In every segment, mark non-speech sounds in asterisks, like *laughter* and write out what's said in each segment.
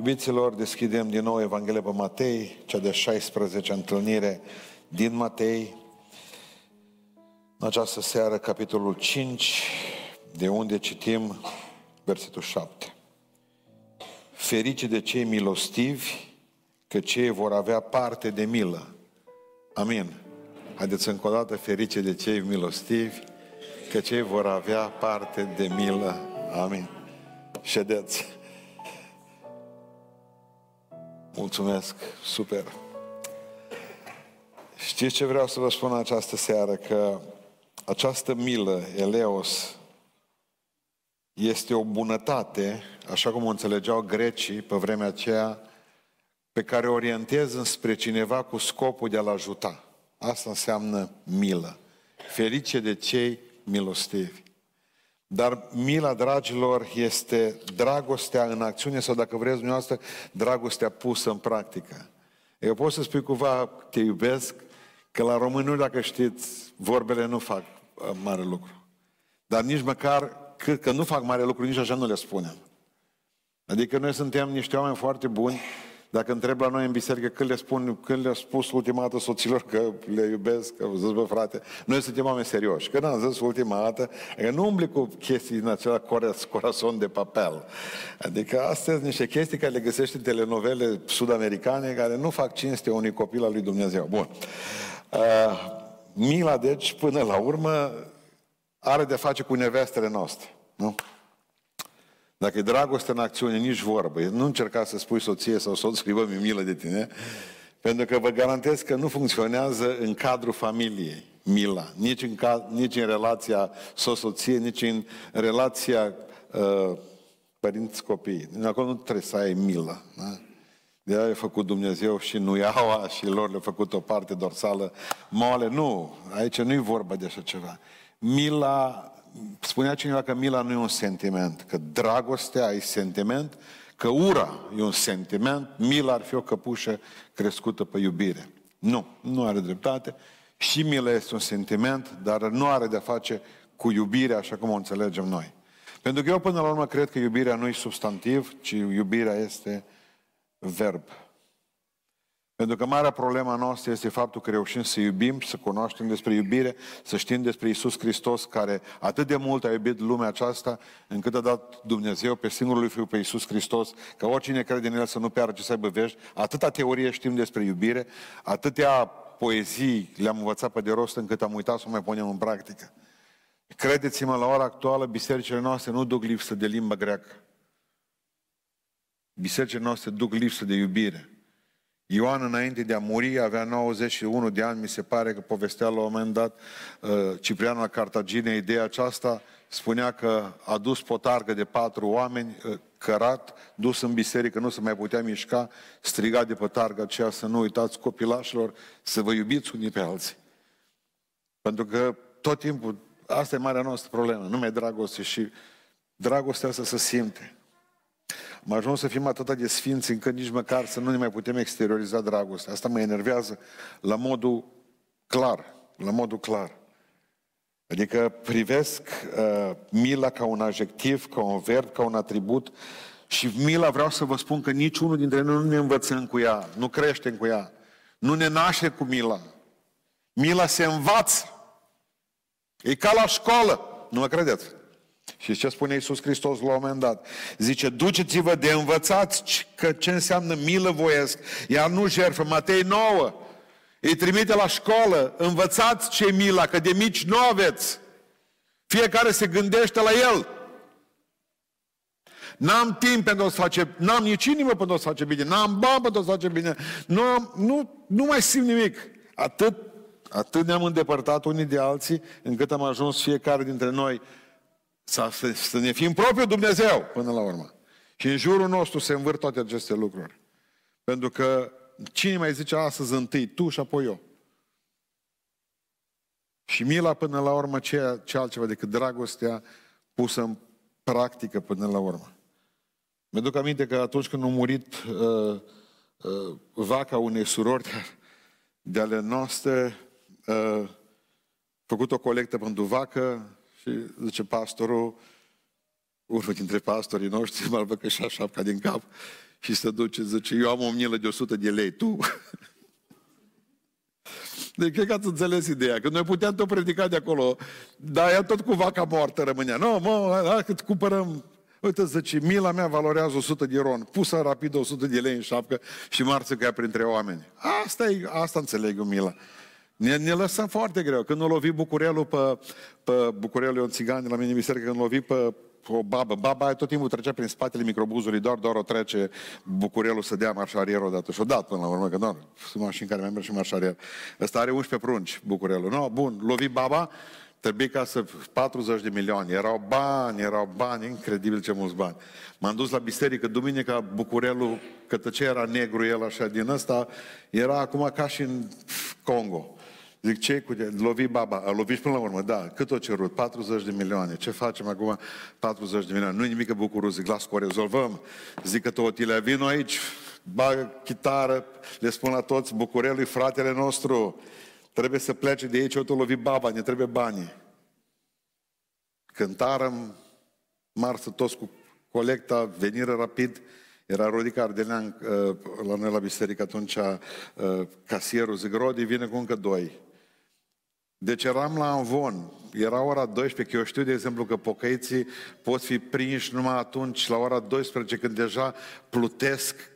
Iubiților, deschidem din nou Evanghelia pe Matei, cea de 16 întâlnire din Matei. În această seară, capitolul 5, de unde citim versetul 7. Ferice de cei milostivi, că cei vor avea parte de milă. Amin. Haideți încă o dată, ferice de cei milostivi, că cei vor avea parte de milă. Amin. Ședeți. Mulțumesc, super. Știți ce vreau să vă spun această seară? Că această milă, Eleos, este o bunătate, așa cum o înțelegeau grecii pe vremea aceea, pe care o orientez înspre cineva cu scopul de a-l ajuta. Asta înseamnă milă. Ferice de cei milostivi. Dar mila, dragilor, este dragostea în acțiune sau, dacă vreți dumneavoastră, dragostea pusă în practică. Eu pot să spui cumva, te iubesc, că la românul, dacă știți, vorbele nu fac uh, mare lucru. Dar nici măcar, că, că nu fac mare lucru, nici așa nu le spunem. Adică noi suntem niște oameni foarte buni dacă întreb la noi în biserică când le spun, când le-a spus ultima dată soților că le iubesc, că zis, bă, frate, noi suntem oameni serioși. Când am zis ultima dată, că nu umbli cu chestii din acela corazon de papel. Adică astea sunt niște chestii care le găsești în telenovele sud-americane care nu fac cinste unui copil al lui Dumnezeu. Bun. Uh, mila, deci, până la urmă, are de face cu nevestele noastre. Nu? Dacă e dragoste în acțiune, nici vorbă. Nu încerca să spui soție sau soțului, bă, mi milă de tine, pentru că vă garantez că nu funcționează în cadrul familiei mila, nici în, ca, nici în relația soț-soție, nici în relația uh, părinți-copii. Acolo nu trebuie să ai milă. Da? De aia a făcut Dumnezeu și nu iaua și lor le-a făcut o parte dorsală moale. Nu, aici nu e vorba de așa ceva. Mila spunea cineva că mila nu e un sentiment, că dragostea e sentiment, că ura e un sentiment, mila ar fi o căpușă crescută pe iubire. Nu, nu are dreptate. Și mila este un sentiment, dar nu are de-a face cu iubirea așa cum o înțelegem noi. Pentru că eu până la urmă cred că iubirea nu e substantiv, ci iubirea este verb. Pentru că marea problema noastră este faptul că reușim să iubim și să cunoaștem despre iubire, să știm despre Isus Hristos, care atât de mult a iubit lumea aceasta, încât a dat Dumnezeu pe singurul lui Fiu, pe Isus Hristos, ca oricine crede în El să nu piară, ci să aibă vești. Atâta teorie știm despre iubire, atâtea poezii le-am învățat pe de rost, încât am uitat să o mai punem în practică. Credeți-mă, la ora actuală, bisericile noastre nu duc lipsă de limba greacă. Bisericile noastre duc lipsă de iubire. Ioan, înainte de a muri, avea 91 de ani, mi se pare că povestea la un moment dat uh, Ciprian la Cartagine ideea aceasta, spunea că a dus potargă de patru oameni, uh, cărat, dus în biserică, nu se mai putea mișca, striga de potargă aceea să nu uitați copilașilor să vă iubiți unii pe alții. Pentru că tot timpul, asta e marea noastră problemă, nu mai dragoste și dragostea asta se simte. Am ajuns să fim atât de sfinți încât nici măcar să nu ne mai putem exterioriza dragostea. Asta mă enervează la modul clar. La modul clar. Adică privesc uh, mila ca un adjectiv, ca un verb, ca un atribut și mila vreau să vă spun că niciunul dintre noi nu ne învățăm cu ea, nu creștem cu ea, nu ne naște cu mila. Mila se învață. E ca la școală, nu mă credeți? Și ce spune Iisus Hristos la un moment dat? Zice, duceți-vă de învățați că ce înseamnă milă voiesc, ea nu jertfă. Matei 9, îi trimite la școală, învățați ce mila, că de mici nu aveți. Fiecare se gândește la el. N-am timp pentru a face, n-am nici inimă pentru a face bine, n-am bani pentru a face bine, nu, am, nu, nu mai simt nimic. Atât, atât ne-am îndepărtat unii de alții, încât am ajuns fiecare dintre noi să, să ne fim propriu Dumnezeu până la urmă. Și în jurul nostru se învârt toate aceste lucruri. Pentru că cine mai zice astăzi întâi, tu și apoi eu. Și mila până la urmă ce, ce altceva decât dragostea pusă în practică până la urmă. Mi-aduc aminte că atunci când a murit uh, uh, vaca unei surori de ale noastre, uh, făcut o colectă pentru vacă, și zice pastorul, unul dintre pastorii noștri mă văd că și șapca din cap și se duce, zice, eu am o milă de 100 de lei, tu? *laughs* Deci cred că ați înțeles ideea, că noi puteam tot predica de acolo, dar ea tot cu vaca moartă rămânea. Nu, mă, hai cât cumpărăm Uite, zice, mila mea valorează 100 de ron, pusă rapid 100 de lei în șapcă și marță că ea printre oameni. Asta, e, asta înțeleg eu, mila. Ne, ne lăsăm foarte greu. Când o lovi Bucurelul pe, pe Bucurelul e un țigan de la mine în biserică, când o lovi pe o babă. Baba aia tot timpul trecea prin spatele microbuzului, doar, doar o trece Bucurelul să dea marșarier odată. Și-o dat până la urmă, că doar sunt mașini care mai merg și marșarier. Ăsta are 11 prunci, Bucurelul. No, bun, lovi baba, Trebuie ca să 40 de milioane. Erau bani, erau bani, incredibil ce mulți bani. M-am dus la biserică, duminica, Bucurelul, că ce era negru el așa din ăsta, era acum ca și în Congo. Zic, ce cu lovi baba? A lovit până la urmă, da. Cât o cerut? 40 de milioane. Ce facem acum? 40 de milioane. Nu-i nimic bucurul, zic, las că o rezolvăm. Zic că Totile, vin aici, bagă chitară, le spun la toți, Bucurelul fratele nostru, trebuie să plece de aici, o lovi baba, ne trebuie banii. Cântarăm, marsă toți cu colecta, venire rapid, era Rodica Ardelean uh, la noi la biserică atunci, uh, casierul, zic, Rodi, vine cu încă doi. Deci eram la Anvon, era ora 12, că eu știu, de exemplu, că pocăiții pot fi prinși numai atunci, la ora 12, când deja plutesc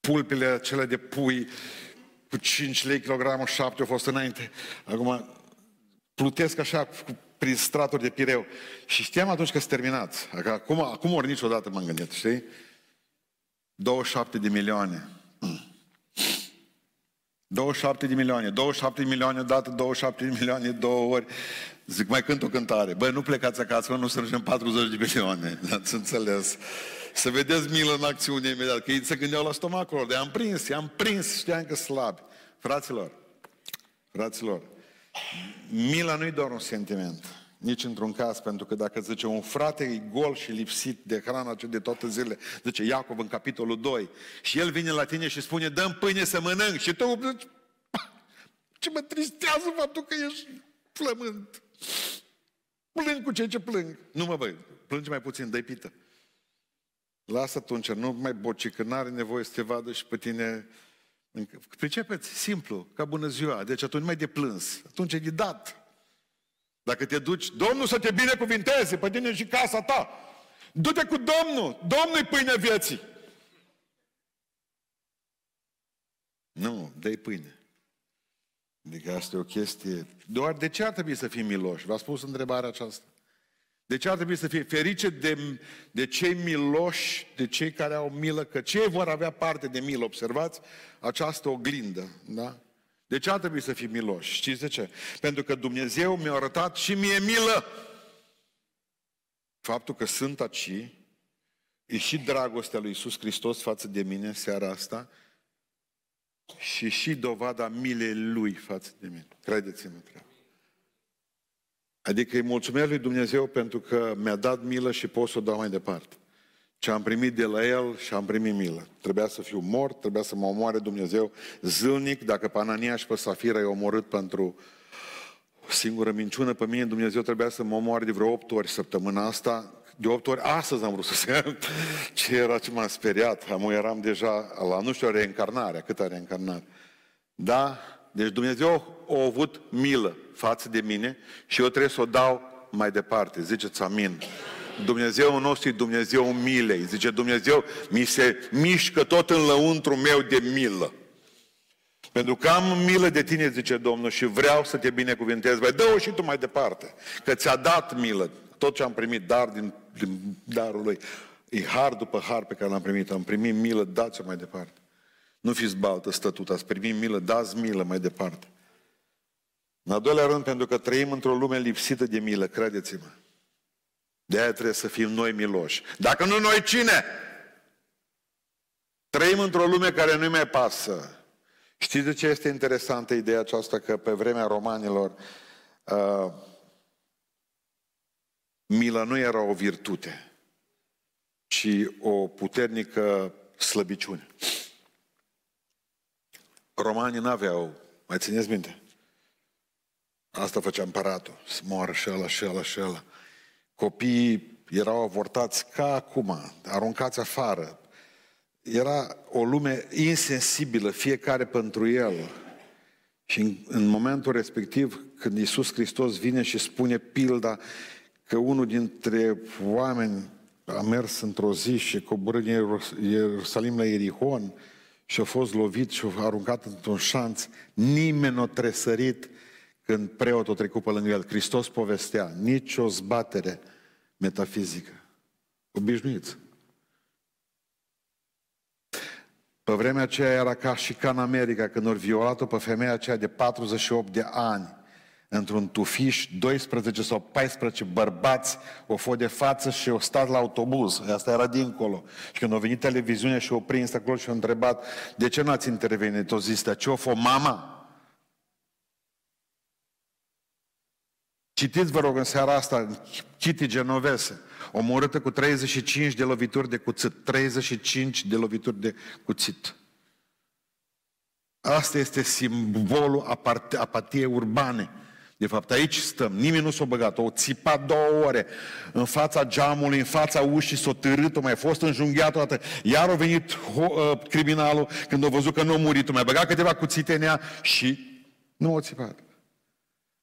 pulpile acelea de pui cu 5 lei kilogramul, 7 au fost înainte. Acum plutesc așa cu, prin straturi de pireu. Și știam atunci că s terminat. Acum, acum ori niciodată m-am gândit, știi? 27 de milioane. 27 de milioane, 27 de milioane odată, 27 de milioane două ori. Zic, mai cânt o cântare. Băi, nu plecați acasă, nu strângem 40 de milioane. *laughs* Ați înțeles? Să vedeți milă în acțiune imediat, că ei se gândeau la stomacul lor. De am prins, i-am prins, știam că slabi. Fraților, fraților, mila nu-i doar un sentiment. Nici într-un caz, pentru că dacă zice un frate e gol și lipsit de hrana de toate zilele, zice Iacov în capitolul 2, și el vine la tine și spune, dăm pâine să mănânc, și tu zici, ce mă tristează faptul că ești flământ. Plâng cu ce ce plâng. Nu mă băi, plângi mai puțin, dă pită. Lasă atunci, nu mai boci, că n-are nevoie să te vadă și pe tine. Pricepeți? Simplu, ca bună ziua. Deci atunci mai de plâns. Atunci e de dat. Dacă te duci, Domnul să te binecuvinteze pe tine și casa ta. Du-te cu Domnul. Domnul-i pâinea vieții. Nu, dă pâine. Adică asta e o chestie... Doar de ce ar trebui să fim miloși? V-a spus întrebarea aceasta. De ce ar trebui să fie ferice de, de cei miloși, de cei care au milă, că cei vor avea parte de milă, observați această oglindă, da? De ce ar trebui să fii miloși? Știți de ce? Pentru că Dumnezeu mi-a arătat și mie milă. Faptul că sunt aici e și dragostea lui Isus Hristos față de mine seara asta și și dovada milei Lui față de mine. Credeți-mă treaba. Adică îi mulțumesc lui Dumnezeu pentru că mi-a dat milă și pot să o dau mai departe. Ce am primit de la El și am primit milă. Trebuia să fiu mort, trebuia să mă omoare Dumnezeu zilnic. Dacă pe Anania și pe Safira i-a omorât pentru o singură minciună, pe mine Dumnezeu trebuia să mă omoare de vreo 8 ori săptămâna asta. De 8 ori, astăzi am vrut să se... *laughs* Ce era ce m-a speriat. Am eram deja la, nu știu, reîncarnarea, cât a reîncarnat. Da? Deci Dumnezeu a avut milă față de mine și eu trebuie să o dau mai departe. Ziceți amin. Dumnezeu nostru e Dumnezeu milei. Zice Dumnezeu, mi se mișcă tot în lăuntru meu de milă. Pentru că am milă de tine, zice Domnul, și vreau să te binecuvintez. Vai, dă-o și tu mai departe. Că ți-a dat milă. Tot ce am primit, dar din, din darul lui. E har după har pe care l-am primit. Am primit milă, dați-o mai departe. Nu fiți baltă stătut, ați primit milă, dați milă mai departe. În al doilea rând, pentru că trăim într-o lume lipsită de milă, credeți-mă. De aia trebuie să fim noi miloși. Dacă nu noi, cine? Trăim într-o lume care nu mai pasă. Știți de ce este interesantă ideea aceasta? Că pe vremea romanilor uh, mila nu era o virtute, ci o puternică slăbiciune. Romanii n-aveau, mai țineți minte, Asta făcea împăratul, să moară și ăla, și ăla, și ăla. Copiii erau avortați ca acum, aruncați afară. Era o lume insensibilă, fiecare pentru el. Și în, în momentul respectiv, când Iisus Hristos vine și spune pilda că unul dintre oameni a mers într-o zi și coborâ din Ierusalim la Ierihon și a fost lovit și a aruncat într-un șanț, nimeni nu a tresărit când preotul a trecut pe lângă el. Hristos povestea, nicio zbatere metafizică. Obișnuiți. Pe vremea aceea era ca și ca în America, când au violat-o pe femeia aceea de 48 de ani într-un tufiș, 12 sau 14 bărbați o fost de față și au stat la autobuz. Asta era dincolo. Și când a venit televiziunea și au prins acolo și au întrebat de ce nu ați intervenit? O zis, ce o fost mama? Citiți, vă rog, în seara asta, Kitty Genovese, omorâtă cu 35 de lovituri de cuțit. 35 de lovituri de cuțit. Asta este simbolul apatiei urbane. De fapt, aici stăm. Nimeni nu s-a băgat. O țipat două ore în fața geamului, în fața ușii, s-a târât, o mai fost înjunghiat toată. Iar a venit ho, uh, criminalul când a văzut că nu a murit. O mai băgat câteva cuțite în ea și nu o țipat.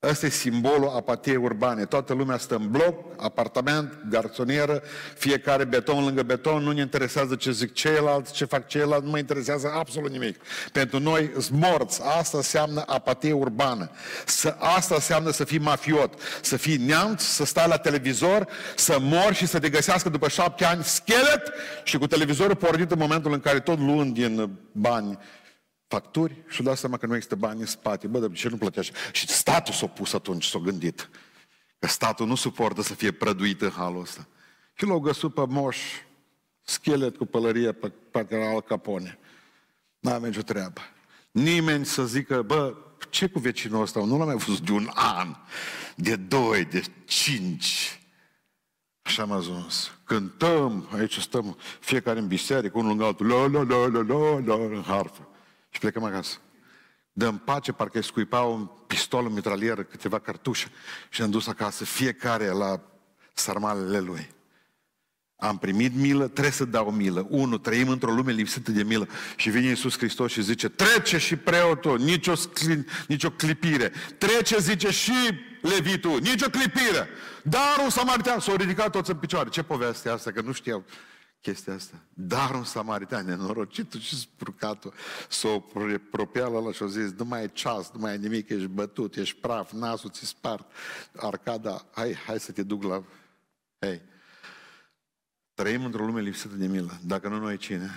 Ăsta e simbolul apatiei urbane. Toată lumea stă în bloc, apartament, garsonieră, fiecare beton lângă beton, nu ne interesează ce zic ceilalți, ce fac ceilalți, nu mă interesează absolut nimic. Pentru noi sunt morți. Asta înseamnă apatie urbană. Să, asta înseamnă să fii mafiot, să fii neamț, să stai la televizor, să mori și să te găsească după șapte ani schelet și cu televizorul pornit în momentul în care tot luând din bani facturi și dați seama că nu există bani în spate. Bă, de ce nu plătește? Și statul s-a pus atunci, s-a gândit. Că statul nu suportă să fie prăduit în halul ăsta. Și l-au găsit pe moș, schelet cu pălărie pe parcă era al Capone. N-a nicio treabă. Nimeni să zică, bă, ce cu vecinul ăsta? Nu l-am mai văzut de un an, de doi, de cinci. Așa am ajuns. Cântăm, aici stăm, fiecare în biserică, unul lângă altul, la, la, la, la, la, la, în harfă. Și plecăm acasă. Dăm pace, parcă îi scuipa un pistol, în mitralieră, câteva cartușe și am dus acasă fiecare la sarmalele lui. Am primit milă, trebuie să dau milă. Unu, trăim într-o lume lipsită de milă. Și vine Iisus Hristos și zice, trece și preotul, nicio, nicio clipire. Trece, zice, și levitul, nicio clipire. Dar un samaritan s-a ridicat toți în picioare. Ce poveste asta, că nu știau chestia asta. Dar un samaritan nenorocitul și spurcatul s-o apropia la ăla și-a zis, nu mai e ceas, nu mai e nimic, ești bătut, ești praf, nasul ți spart, arcada, hai, hai să te duc la... Hei, trăim într-o lume lipsită de milă. Dacă nu noi cine?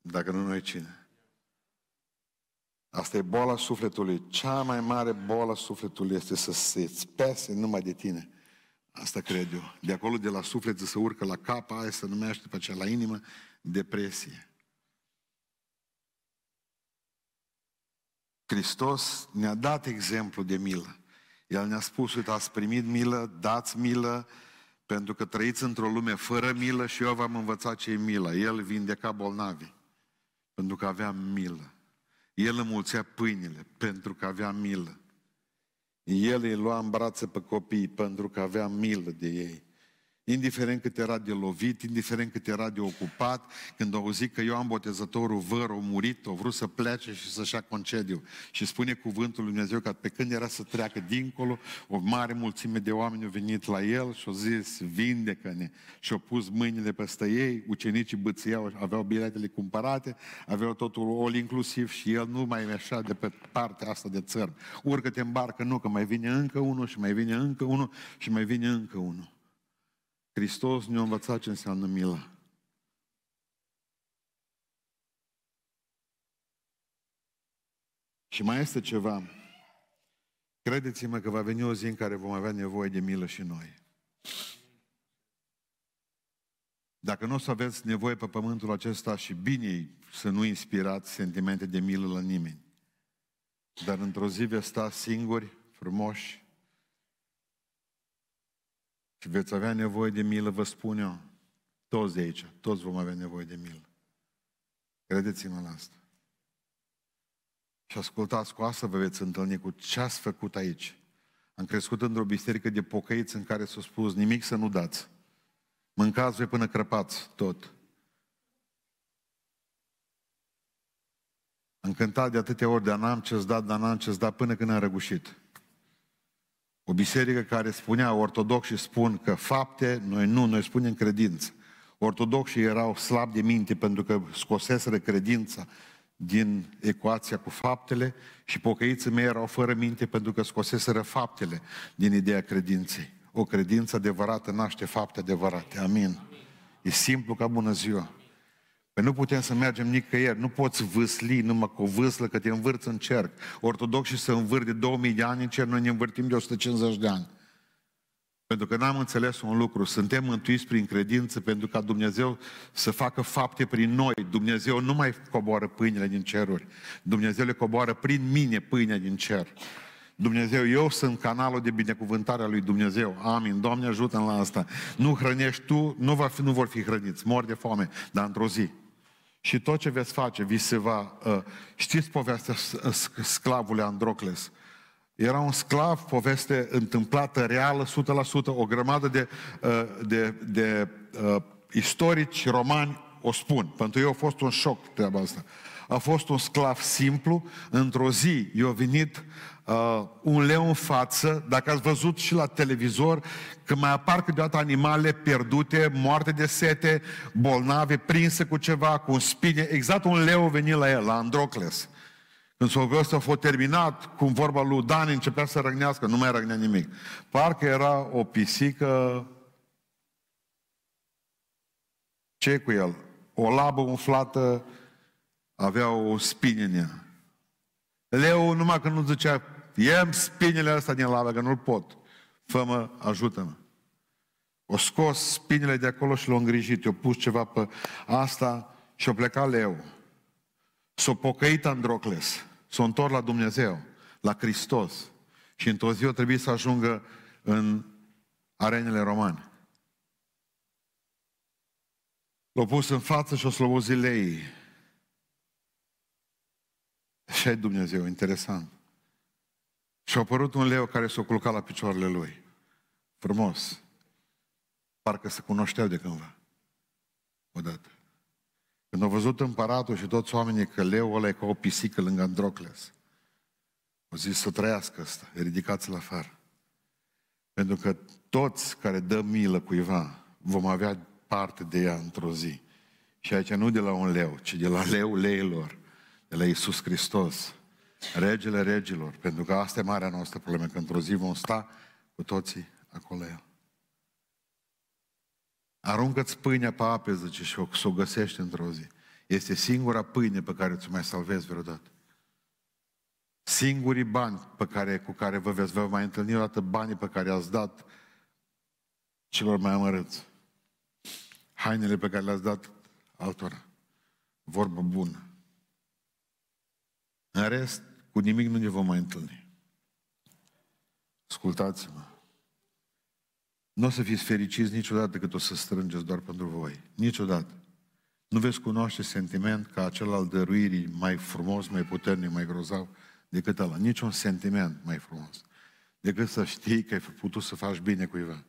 Dacă nu noi cine? Asta e boala sufletului. Cea mai mare boala sufletului este să se pese numai de tine. Asta cred eu. De acolo, de la suflet, să urcă la cap, aia se numește pe aceea la inimă, depresie. Hristos ne-a dat exemplu de milă. El ne-a spus, uite, ați primit milă, dați milă, pentru că trăiți într-o lume fără milă și eu v-am învățat ce e milă. El vindeca bolnavi, pentru că avea milă. El înmulțea pâinile, pentru că avea milă. El îi lua în brațe pe copii pentru că avea milă de ei indiferent cât era de lovit, indiferent cât era de ocupat, când au auzit că Ioan Botezătorul văr a murit, au vrut să plece și să-și ia concediu. Și spune cuvântul lui Dumnezeu că pe când era să treacă dincolo, o mare mulțime de oameni au venit la el și au zis, vindecă-ne. Și au pus mâinile peste ei, ucenicii bățiau, aveau biletele cumpărate, aveau totul all inclusiv și el nu mai așa de pe partea asta de țăr. Urcă-te în barcă, nu, că mai vine încă unul și mai vine încă unul și mai vine încă unul. Hristos ne-a învățat ce înseamnă milă. Și mai este ceva. Credeți-mă că va veni o zi în care vom avea nevoie de milă și noi. Dacă nu o să aveți nevoie pe pământul acesta și bine să nu inspirați sentimente de milă la nimeni. Dar într-o zi veți sta singuri, frumoși, și veți avea nevoie de milă, vă spun eu, toți de aici, toți vom avea nevoie de milă. Credeți-mă la asta. Și ascultați cu asta, vă veți întâlni cu ce ați făcut aici. Am crescut într-o biserică de pocăiți în care s-a spus nimic să nu dați. Mâncați voi până crăpați tot. Am cântat de atâtea ori, dar n-am ce-ți da, dar n-am ce-ți da, până când am răgușit. O biserică care spunea, ortodoxi spun că fapte, noi nu, noi spunem credință. Ortodoxii erau slabi de minte pentru că scoseseră credința din ecuația cu faptele și pocăiții mei erau fără minte pentru că scoseseră faptele din ideea credinței. O credință adevărată naște fapte adevărate. Amin. E simplu ca bună ziua. Păi nu putem să mergem nicăieri, nu poți vâsli numai cu o vâslă că te învârți în cerc. Ortodoxii să învârt de 2000 de ani în cerc, noi ne învârtim de 150 de ani. Pentru că n-am înțeles un lucru, suntem mântuiți prin credință pentru ca Dumnezeu să facă fapte prin noi. Dumnezeu nu mai coboară pâinile din ceruri. Dumnezeu le coboară prin mine pâinea din cer. Dumnezeu, eu sunt canalul de binecuvântare a lui Dumnezeu. Amin. Doamne, ajută la asta. Nu hrănești tu, nu, va fi, nu vor fi hrăniți, mor de foame, dar într-o zi. Și tot ce veți face, vi se va... Uh, știți povestea sclavului Androcles? Era un sclav, poveste întâmplată, reală, 100%, o grămadă de, uh, de, de uh, istorici romani o spun. Pentru eu a fost un șoc treaba asta. A fost un sclav simplu, într-o zi i-a venit uh, un leu în față, dacă ați văzut și la televizor, că mai apar câteodată animale pierdute, moarte de sete, bolnave, prinse cu ceva, cu un spine, exact un leu a venit la el, la Androcles. Când s-a văzut a fost terminat, cum vorba lui Dan începea să răgnească, nu mai răgnea nimic. Parcă era o pisică, ce cu el? O labă umflată, avea o spine în ea. Leu numai că nu zicea, iem spinele astea din labă, că nu-l pot. Fă-mă, ajută-mă. O scos spinele de acolo și l-a îngrijit. I-a pus ceva pe asta și a plecat leu. S-a pocăit Androcles. S-a întors la Dumnezeu, la Hristos. Și într-o zi o trebuie să ajungă în arenele romane. L-a pus în față și o slăbozit lei. Așa e Dumnezeu, interesant. Și a apărut un leu care s-a culcat la picioarele lui. Frumos. Parcă se cunoșteau de cândva. Odată. Când au văzut împăratul și toți oamenii că leul ăla e ca o pisică lângă Androcles, au zis să trăiască ăsta, ridicați-l afară. Pentru că toți care dă milă cuiva vom avea parte de ea într-o zi. Și aici nu de la un leu, ci de la leu leilor, de la Iisus Hristos, regele regilor, pentru că asta e marea noastră problemă, că într-o zi vom sta cu toții acolo el. Aruncă-ți pâinea pe ape, zice, și o, să o găsești într-o zi. Este singura pâine pe care ți-o mai salvezi vreodată. Singurii bani pe care, cu care vă veți vă mai întâlni o dată banii pe care i-ați dat celor mai amărâți. Hainele pe care le-ați dat altora. Vorbă bună. În rest, cu nimic nu ne vom mai întâlni. Ascultați-mă. Nu o să fiți fericiți niciodată cât o să strângeți doar pentru voi. Niciodată. Nu veți cunoaște sentiment ca acel al dăruirii mai frumos, mai puternic, mai grozav decât ăla. Niciun sentiment mai frumos decât să știi că ai putut să faci bine cuiva.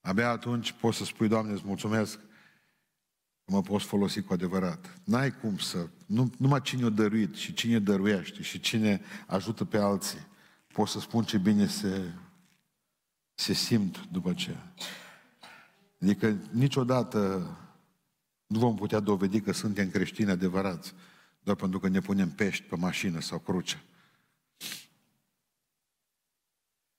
Abia atunci poți să spui, Doamne, îți mulțumesc că mă poți folosi cu adevărat. N-ai cum să... Nu, numai cine o dăruit și cine dăruiește și cine ajută pe alții pot să spun ce bine se, se simt după ce. Adică niciodată nu vom putea dovedi că suntem creștini adevărați doar pentru că ne punem pești pe mașină sau cruce.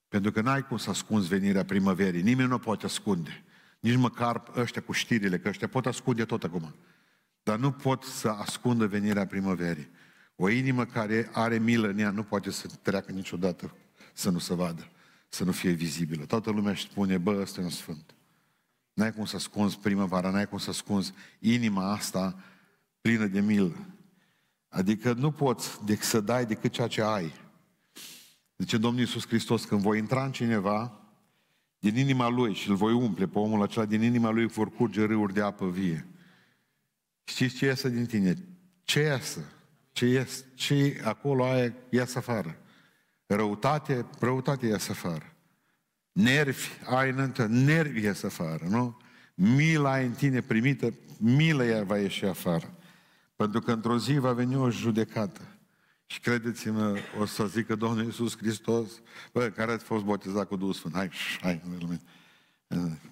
Pentru că n-ai cum să ascunzi venirea primăverii. Nimeni nu poate ascunde. Nici măcar ăștia cu știrile, că ăștia pot ascunde tot acum. Dar nu pot să ascundă venirea primăverii. O inimă care are milă în ea nu poate să treacă niciodată să nu se vadă, să nu fie vizibilă. Toată lumea își spune, bă, ăsta e un sfânt. N-ai cum să ascunzi primăvara, n-ai cum să ascunzi inima asta plină de milă. Adică nu poți decât să dai decât ceea ce ai. Zice Domnul Iisus Hristos, când voi intra în cineva, din inima lui și îl voi umple pe omul acela, din inima lui vor curge râuri de apă vie. Știți ce iasă din tine? Ce iasă? ce, ies, ce acolo aia, ies afară. Răutate, răutate ies afară. Nervi ai înăuntru, nervi ies afară, nu? Mila ai în tine primită, milă ea va ieși afară. Pentru că într-o zi va veni o judecată. Și credeți-mă, o să zică Domnul Iisus Hristos, bă, care ați fost botezat cu Duhul Sfânt? Hai, hai,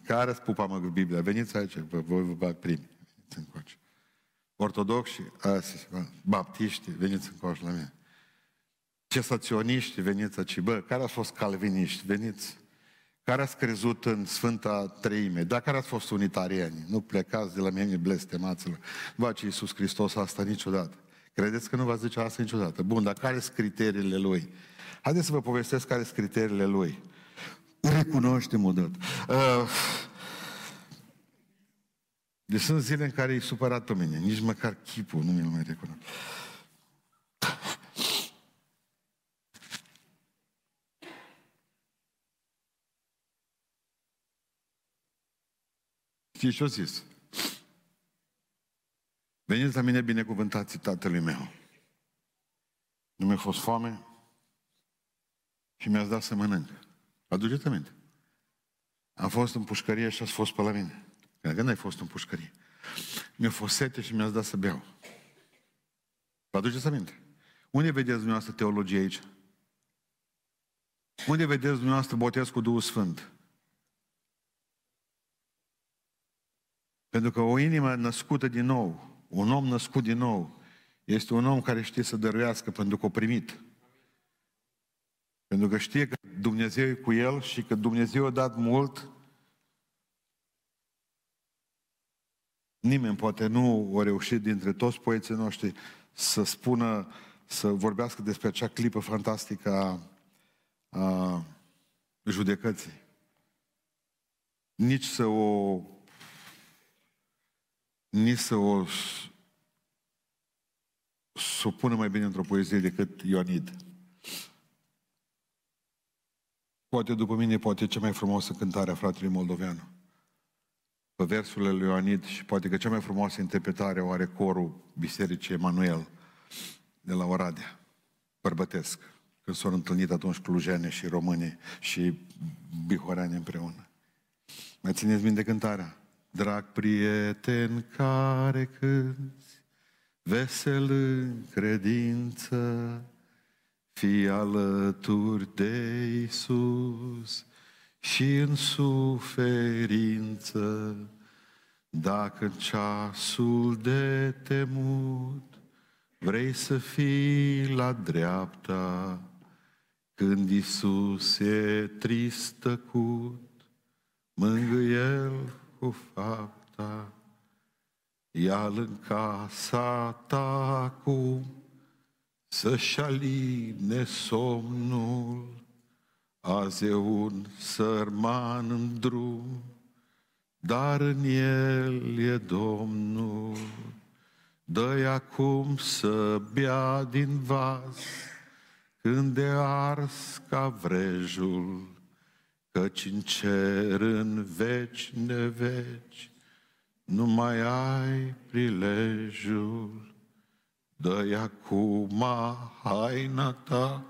care ați pupa mă Biblia? Veniți aici, vă, vă, vă bag primi. Veniți încoace. Ortodoxi, baptiști, veniți încoace la mine. Cesaționiști, veniți aici. Bă, care ați fost calviniști? Veniți. Care ați crezut în Sfânta Treime? Dar care ați fost unitarieni? Nu plecați de la mine blestemaților. Nu face Iisus Hristos asta niciodată. Credeți că nu va zice asta niciodată? Bun, dar care sunt criteriile Lui? Haideți să vă povestesc care sunt criteriile Lui. Recunoaștem odată. Uh, deci sunt zile în care e supărat pe mine. Nici măcar chipul nu mi-l mai recunosc. Știți ce-o zis? Veniți la mine binecuvântați tatălui meu. Nu mi-a fost foame și mi-ați dat să mănânc. Aduceți aminte. Am fost în pușcărie și ați fost pe la mine. Că n-ai fost în pușcărie. Mi-a fost sete și mi-ați dat să beau. Vă aduceți aminte? Unde vedeți dumneavoastră teologie aici? Unde vedeți dumneavoastră botez cu Duhul Sfânt? Pentru că o inimă născută din nou, un om născut din nou, este un om care știe să dăruiască pentru că o primit. Pentru că știe că Dumnezeu e cu el și că Dumnezeu a dat mult, nimeni poate nu a reușit dintre toți poeții noștri să spună, să vorbească despre acea clipă fantastică a, a judecății. Nici să o nici să o să o pună mai bine într-o poezie decât Ionid. Poate după mine, poate cea mai frumoasă cântare a fratelui Moldoveanu. Pe versurile lui Ionid și poate că cea mai frumoasă interpretare o are corul Bisericii Emanuel de la Oradea, bărbătesc, când s-au întâlnit atunci clujene și români și bihoreani împreună. Mai țineți minte cântarea? Drag prieten care cânți, vesel în credință, fii alături de Isus și în suferință, dacă în ceasul de temut vrei să fii la dreapta, când Isus e trist tăcut, mângâie-l cu fapta, ia-l în casa ta acum, să-și aline somnul, azi e un sărman în drum, dar în el e Domnul. dă acum să bea din vas, când de ars ca vrejul, căci în cer în veci ne veci, nu mai ai prilejul. Dă-i acum haina ta,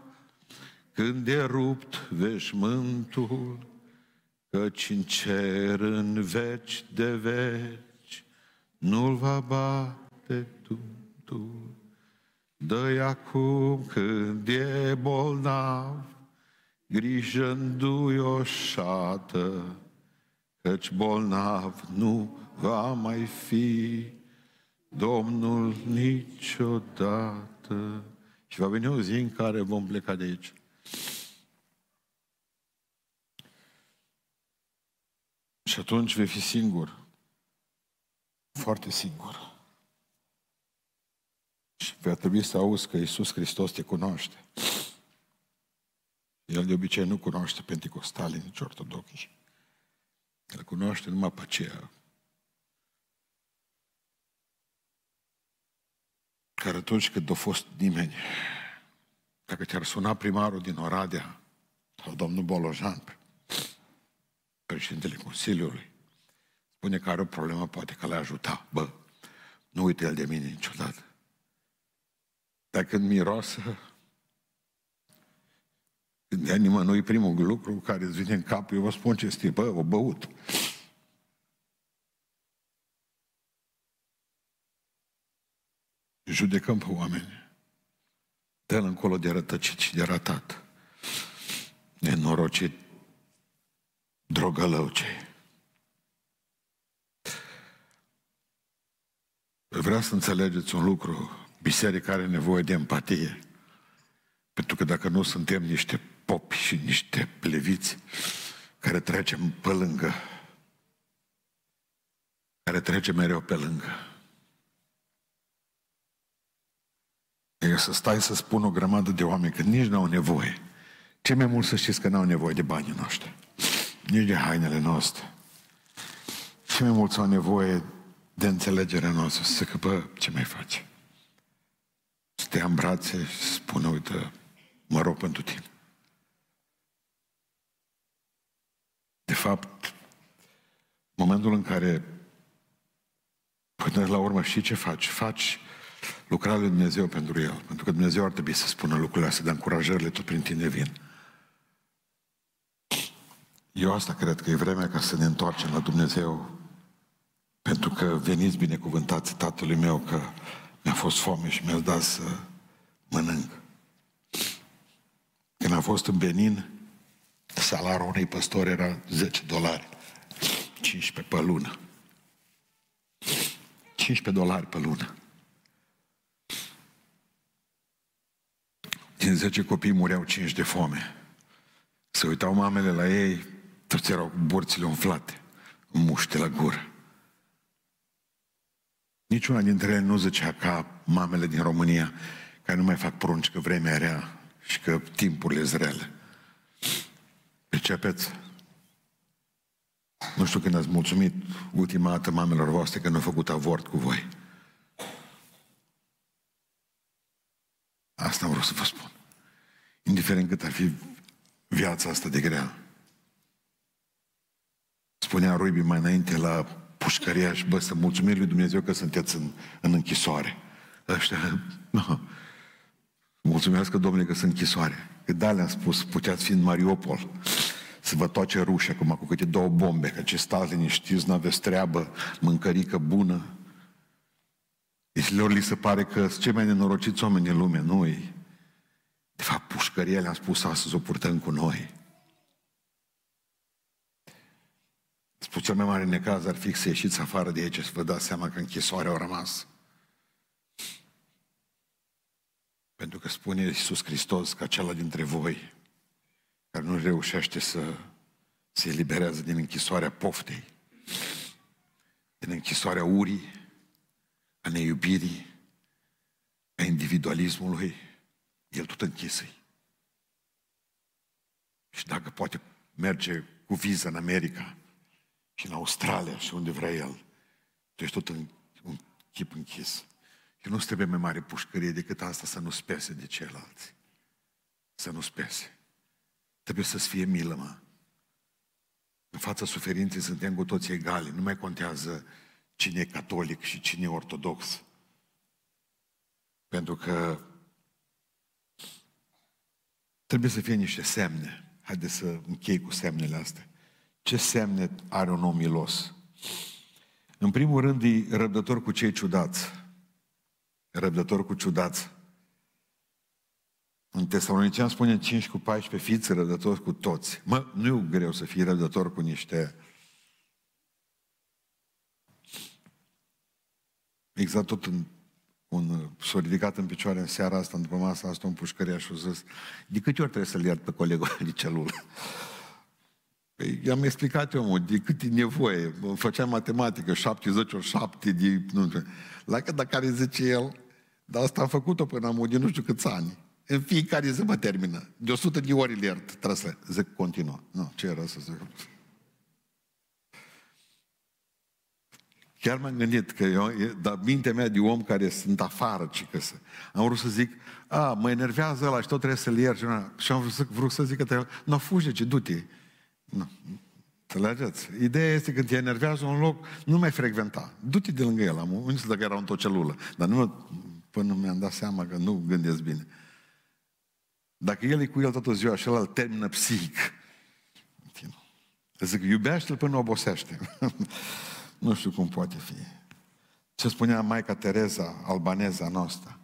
când e rupt veșmântul, căci în cer în veci de veci nu-l va bate tu. Dă-i acum când e bolnav, grijă o șată, căci bolnav nu va mai fi Domnul niciodată. Și va veni o zi în care vom pleca de aici. Și atunci vei fi singur. Foarte singur. Și va trebui să auzi că Iisus Hristos te cunoaște. El de obicei nu cunoaște penticostalii, nici ortodoxi. El cunoaște numai pe aceea care atunci când a fost nimeni, dacă ți-ar suna primarul din Oradea sau domnul Bolojan, președintele Consiliului, spune că are o problemă, poate că l-a ajuta. Bă, nu uite el de mine niciodată. Dar când miroasă, când ia nimănui primul lucru care îți vine în cap, eu vă spun ce este, bă, o băut. Judecăm pe oameni. Dă-l încolo de rătăcit și de ratat. Nenorocit drogălău ce Vreau să înțelegeți un lucru. Biserica are nevoie de empatie. Pentru că dacă nu suntem niște popi și niște pleviți care trecem pe lângă, care trecem mereu pe lângă. E să stai să spun o grămadă de oameni că nici n-au nevoie. Ce mai mult să știți că n-au nevoie de banii noștri. Nici de hainele noastre. Ce mai mult au nevoie de înțelegerea noastră. Să că, bă, ce mai faci? Să te în brațe și să spună, uite, mă rog pentru tine. De fapt, momentul în care până la urmă știi ce faci? Faci lucrarea lui Dumnezeu pentru el. Pentru că Dumnezeu ar trebui să spună lucrurile astea, dar încurajările tot prin tine vin. Eu asta cred că e vremea ca să ne întoarcem la Dumnezeu pentru că veniți binecuvântați tatălui meu că mi-a fost foame și mi-a dat să mănânc. Când a fost în Benin, salarul unui păstor era 10 dolari. 15 pe lună. 15 dolari pe lună. Din 10 copii mureau 5 de foame. Se uitau mamele la ei, toți erau cu borțile umflate, cu muște la gură. Niciuna dintre ele nu zicea ca mamele din România, care nu mai fac prunci că vremea rea și că timpurile sunt rele. Pricepeți? Nu știu când ați mulțumit ultima dată mamelor voastre că nu au făcut avort cu voi. Asta vreau să vă spun. Indiferent cât ar fi viața asta de grea. Spunea Ruibi mai înainte la pușcăriaș, bă, să mulțumim lui Dumnezeu că sunteți în, în închisoare. Ăștia, *laughs* nu. Mulțumesc, Domnule, că sunt închisoare. Că da, le-am spus, puteați fi în Mariupol, să vă toace rușii acum cu câte două bombe, că ce stați liniștiți, nu aveți treabă, mâncărică bună. Deci lor li se pare că sunt cei mai nenorociți oameni din lume, nu ei. De fapt, pușcăria le-am spus astăzi, o purtăm cu noi. Spus cel mai mare necaz ar fi să ieșiți afară de aici să vă dați seama că închisoarea au rămas. Pentru că spune Iisus Hristos că acela dintre voi care nu reușește să se eliberează din închisoarea poftei, din închisoarea urii, a neiubirii, a individualismului, el tot închis Și dacă poate merge cu viză în America, și în Australia și unde vrea el. Tu ești tot în un chip închis. Și nu trebuie mai mare pușcărie decât asta să nu spese de ceilalți. Să nu spese. Trebuie să-ți fie milă, mă. În fața suferinței suntem cu toți egali. Nu mai contează cine e catolic și cine e ortodox. Pentru că trebuie să fie niște semne. Haideți să închei cu semnele astea. Ce semne are un om milos? În primul rând, e răbdător cu cei ciudați. Răbdător cu ciudați. În Tesalonicean spune 5 cu 14, fiți răbdători cu toți. Mă, nu e greu să fii răbdător cu niște... Exact tot în un, s-a ridicat în picioare în seara asta, după masa asta, un pușcăriaș și a zis, de câte ori trebuie să-l iert pe colegul *laughs* de celulă? Păi, i-am explicat eu, de cât e nevoie. Făceam matematică, 70 ori 7 de... Nu, la cât dacă care zice el, dar asta am făcut-o până am de nu știu câți ani. În fiecare zi mă termină. De 100 de ori le iert. Trebuie să zic continuă. Nu, ce era să zic? Chiar m-am gândit că eu, dar mintea mea de om care sunt afară, ci că să, am vrut să zic, a, mă enervează ăla și tot trebuie să-l iert. Și am vrut să, vrut să zic că el, nu fuge, ce du-te. Nu. Înțelegeți? Ideea este când te enervează un loc, nu mai frecventa. Du-te de lângă el, am unde să dacă era într-o celulă. Dar nu, până mi-am dat seama că nu gândesc bine. Dacă el e cu el toată ziua și el îl termină psihic, zic, iubește-l până obosește. *laughs* nu știu cum poate fi. Ce spunea Maica Tereza, albaneza noastră,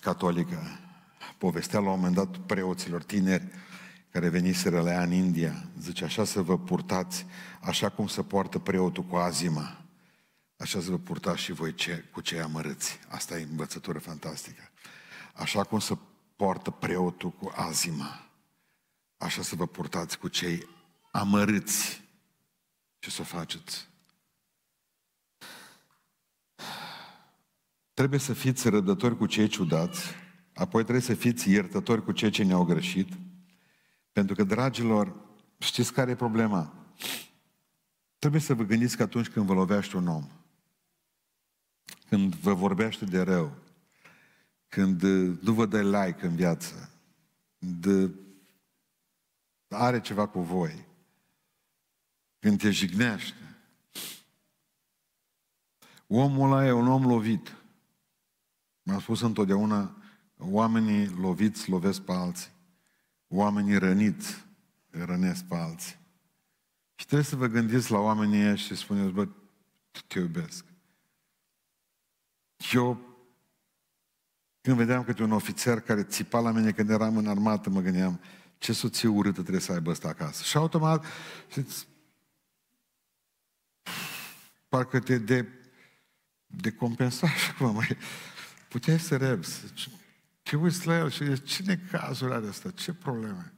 catolică, povestea la un moment dat preoților tineri care veniseră la ea în India, zice, așa să vă purtați, așa cum se poartă preotul cu azima, așa să vă purtați și voi ce, cu cei amărâți. Asta e învățătură fantastică. Așa cum se poartă preotul cu azima, așa să vă purtați cu cei amărâți. Ce să faceți? Trebuie să fiți rădători cu cei ciudați, apoi trebuie să fiți iertători cu cei ce ne-au greșit, pentru că, dragilor, știți care e problema? Trebuie să vă gândiți că atunci când vă lovește un om, când vă vorbește de rău, când uh, nu vă dă like în viață, când uh, are ceva cu voi, când te jignește, omul ăla e un om lovit. Mi-am spus întotdeauna, oamenii loviți lovesc pe alții. Oamenii răniți rănesc pe alții. Și trebuie să vă gândiți la oamenii ăia și spuneți, bă, te iubesc. Eu, când vedeam câte un ofițer care țipa la mine când eram în armată, mă gândeam, ce soție urâtă trebuie să aibă ăsta acasă. Și automat, știți, parcă te de, de compensa *laughs* așa cum mai puteai să rebzi. Te uiți la el și zici, cine cazul are ăsta? Ce probleme?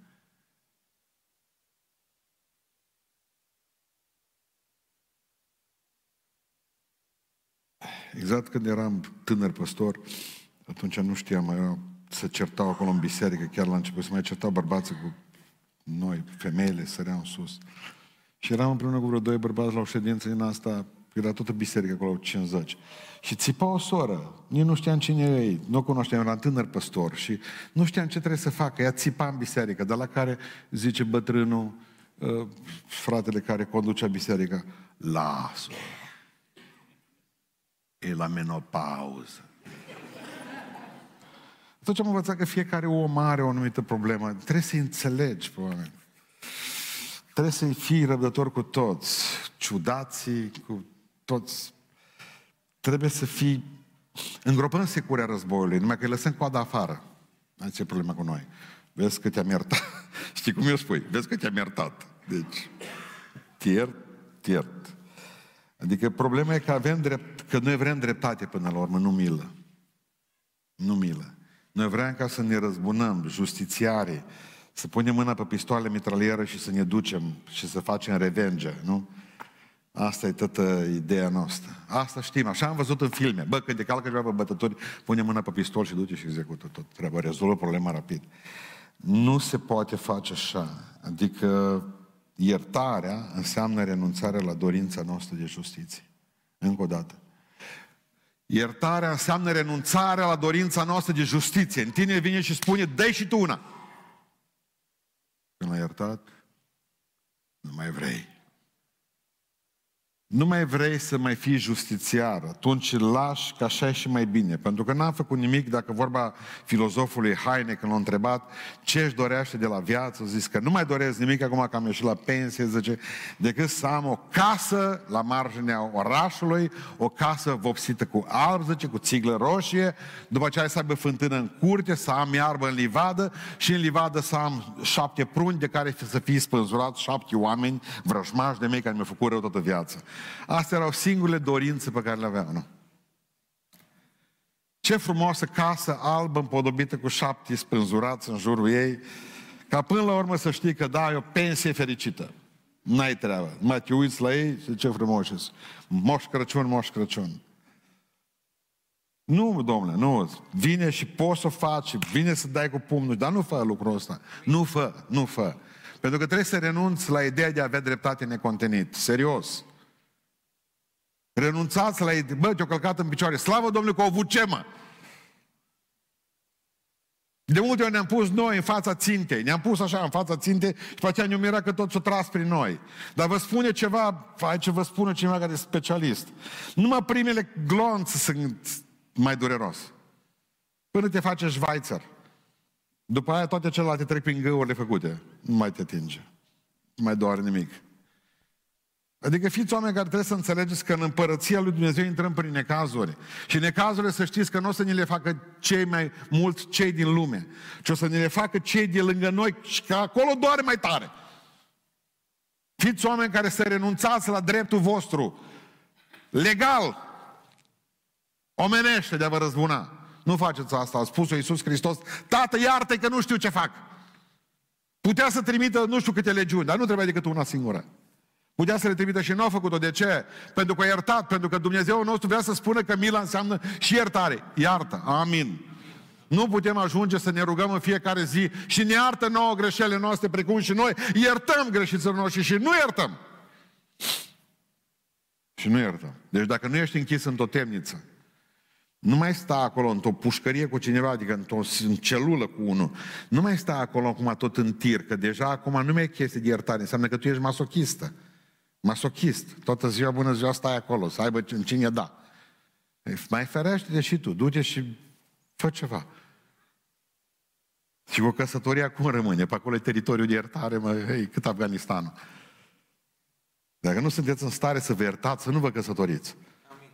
Exact când eram tânăr păstor, atunci nu știam, mai să certau acolo în biserică, chiar la început, să mai certau bărbații cu noi, femeile, săreau în sus. Și eram împreună cu vreo doi bărbați la o ședință din asta, era toată biserica acolo, 50. Și țipa o soră. Nici nu știam cine e Nu o cunoșteam, era tânăr păstor. Și nu știam ce trebuie să facă. Ea țipa în biserică. De la care zice bătrânul, uh, fratele care conducea biserica, lasă E la menopauză. Atunci am învățat că fiecare om are o anumită problemă. Trebuie să înțelegi pe oameni. Trebuie să-i fii răbdător cu toți. Ciudații, cu toți trebuie să fii îngropând securea războiului, numai că îi lăsăm coada afară. Asta e problema cu noi. Vezi că te-am iertat. *laughs* Știi cum eu spui? Vezi că te-am iertat. Deci, tiert, tiert. Adică problema e că avem drept, că noi vrem dreptate până la urmă, nu milă. Nu milă. Noi vrem ca să ne răzbunăm, justițiare, să punem mâna pe pistoale mitralieră și să ne ducem și să facem revenge, nu? Asta e toată ideea noastră. Asta știm, așa am văzut în filme. Bă, când te calcă ceva pe bătători, pune mâna pe pistol și duce și execută tot treaba, rezolvă problema rapid. Nu se poate face așa. Adică iertarea înseamnă renunțarea la dorința noastră de justiție. Încă o dată. Iertarea înseamnă renunțarea la dorința noastră de justiție. În tine vine și spune, dă și tu una. Când l-ai iertat, nu mai vrei. Nu mai vrei să mai fii justițiar, atunci îl lași că așa e și mai bine. Pentru că n-am făcut nimic, dacă vorba filozofului Haine, când l-a întrebat ce își dorește de la viață, zis că nu mai doresc nimic acum că am ieșit la pensie, zice, decât să am o casă la marginea orașului, o casă vopsită cu alb, zice, cu țiglă roșie, după aceea să aibă fântână în curte, să am iarbă în livadă și în livadă să am șapte pruni de care să fie spânzurat șapte oameni vrăjmași de mei care mi-au făcut rău toată viața. Astea erau singurele dorințe pe care le aveam, nu? Ce frumoasă casă albă împodobită cu șapte spânzurați în jurul ei, ca până la urmă să știi că da, e o pensie fericită. N-ai treabă. Mai te uiți la ei și ce frumos și Moș Crăciun, Moș Crăciun. Nu, domnule, nu. Vine și poți să o faci, vine să dai cu pumnul, dar nu fă lucrul ăsta. Nu fă, nu fă. Pentru că trebuie să renunți la ideea de a avea dreptate necontenit. Serios. Renunțați la ei. Bă, te-au călcat în picioare. Slavă Domnului că au avut ce, mă? De multe ori ne-am pus noi în fața țintei. Ne-am pus așa în fața țintei și pe aceea ne mira că tot s-o tras prin noi. Dar vă spune ceva, aici vă spune cineva care e specialist. Numai primele glonțe sunt mai dureros. Până te face Schweizer. După aia toate celelalte trec prin găurile făcute. Nu mai te atinge. Nu mai doare nimic. Adică fiți oameni care trebuie să înțelegeți că în împărăția lui Dumnezeu intrăm prin necazuri. Și necazurile să știți că nu o să ni le facă cei mai mulți cei din lume, ci o să ni le facă cei de lângă noi și că acolo doare mai tare. Fiți oameni care să renunțați la dreptul vostru legal, omenește de a vă răzbuna. Nu faceți asta, a spus-o Iisus Hristos. Tată, iartă că nu știu ce fac. Putea să trimită nu știu câte legiuni, dar nu trebuia decât una singură. Putea să le trimită și nu au făcut-o. De ce? Pentru că a iertat, pentru că Dumnezeu nostru vrea să spună că mila înseamnă și iertare. Iartă. Amin. Nu putem ajunge să ne rugăm în fiecare zi și ne iartă nouă greșelile noastre precum și noi iertăm greșiților noștri și nu iertăm. Și nu iertăm. Deci dacă nu ești închis într-o temniță, nu mai sta acolo într-o pușcărie cu cineva, adică într-o în celulă cu unul. Nu mai sta acolo acum tot în tir, că deja acum nu mai e chestie de iertare, înseamnă că tu ești masochistă. Masochist. Toată ziua, bună ziua, stai acolo, să aibă în cine da. Mai ferește-te și tu, du-te și fă ceva. Și cu căsătoria cum rămâne? Pe acolo e teritoriul de iertare, mă, hei, cât Afganistanul. Dacă nu sunteți în stare să vă iertați, să nu vă căsătoriți. Amin.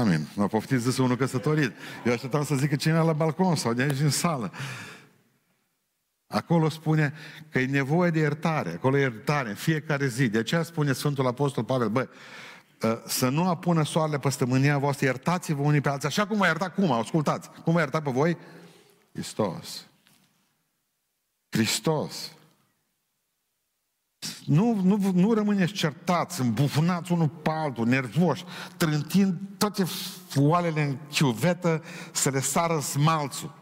Amin. M-a poftit zis unul căsătorit. Eu așteptam să zică cineva la balcon sau de aici în sală. Acolo spune că e nevoie de iertare. Acolo e iertare în fiecare zi. De aceea spune Sfântul Apostol Pavel, bă, ă, să nu apună soarele pe stămânia voastră, iertați-vă unii pe alții. Așa cum vă iertat, cum? Ascultați. Cum vă iertat pe voi? Hristos. Hristos. Nu, nu, nu rămâneți certați, îmbufunați unul pe altul, nervoși, trântind toate foalele în chiuvetă să le sară smalțul.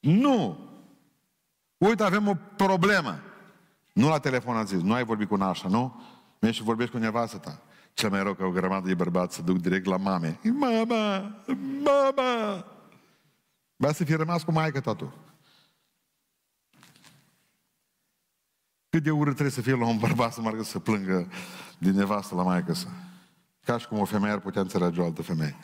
Nu! Uite, avem o problemă. Nu la telefon a zis, nu ai vorbit cu nașa, nu? Mergi și vorbești cu nevastă ta. Cel mai rău că o grămadă de bărbați se duc direct la mame. Mama! Mama! Ba să fi rămas cu maică ta tu. Cât de urât trebuie să fie la un bărbat să meargă să plângă din nevastă la maică sa. Ca și cum o femeie ar putea înțelege o altă femeie.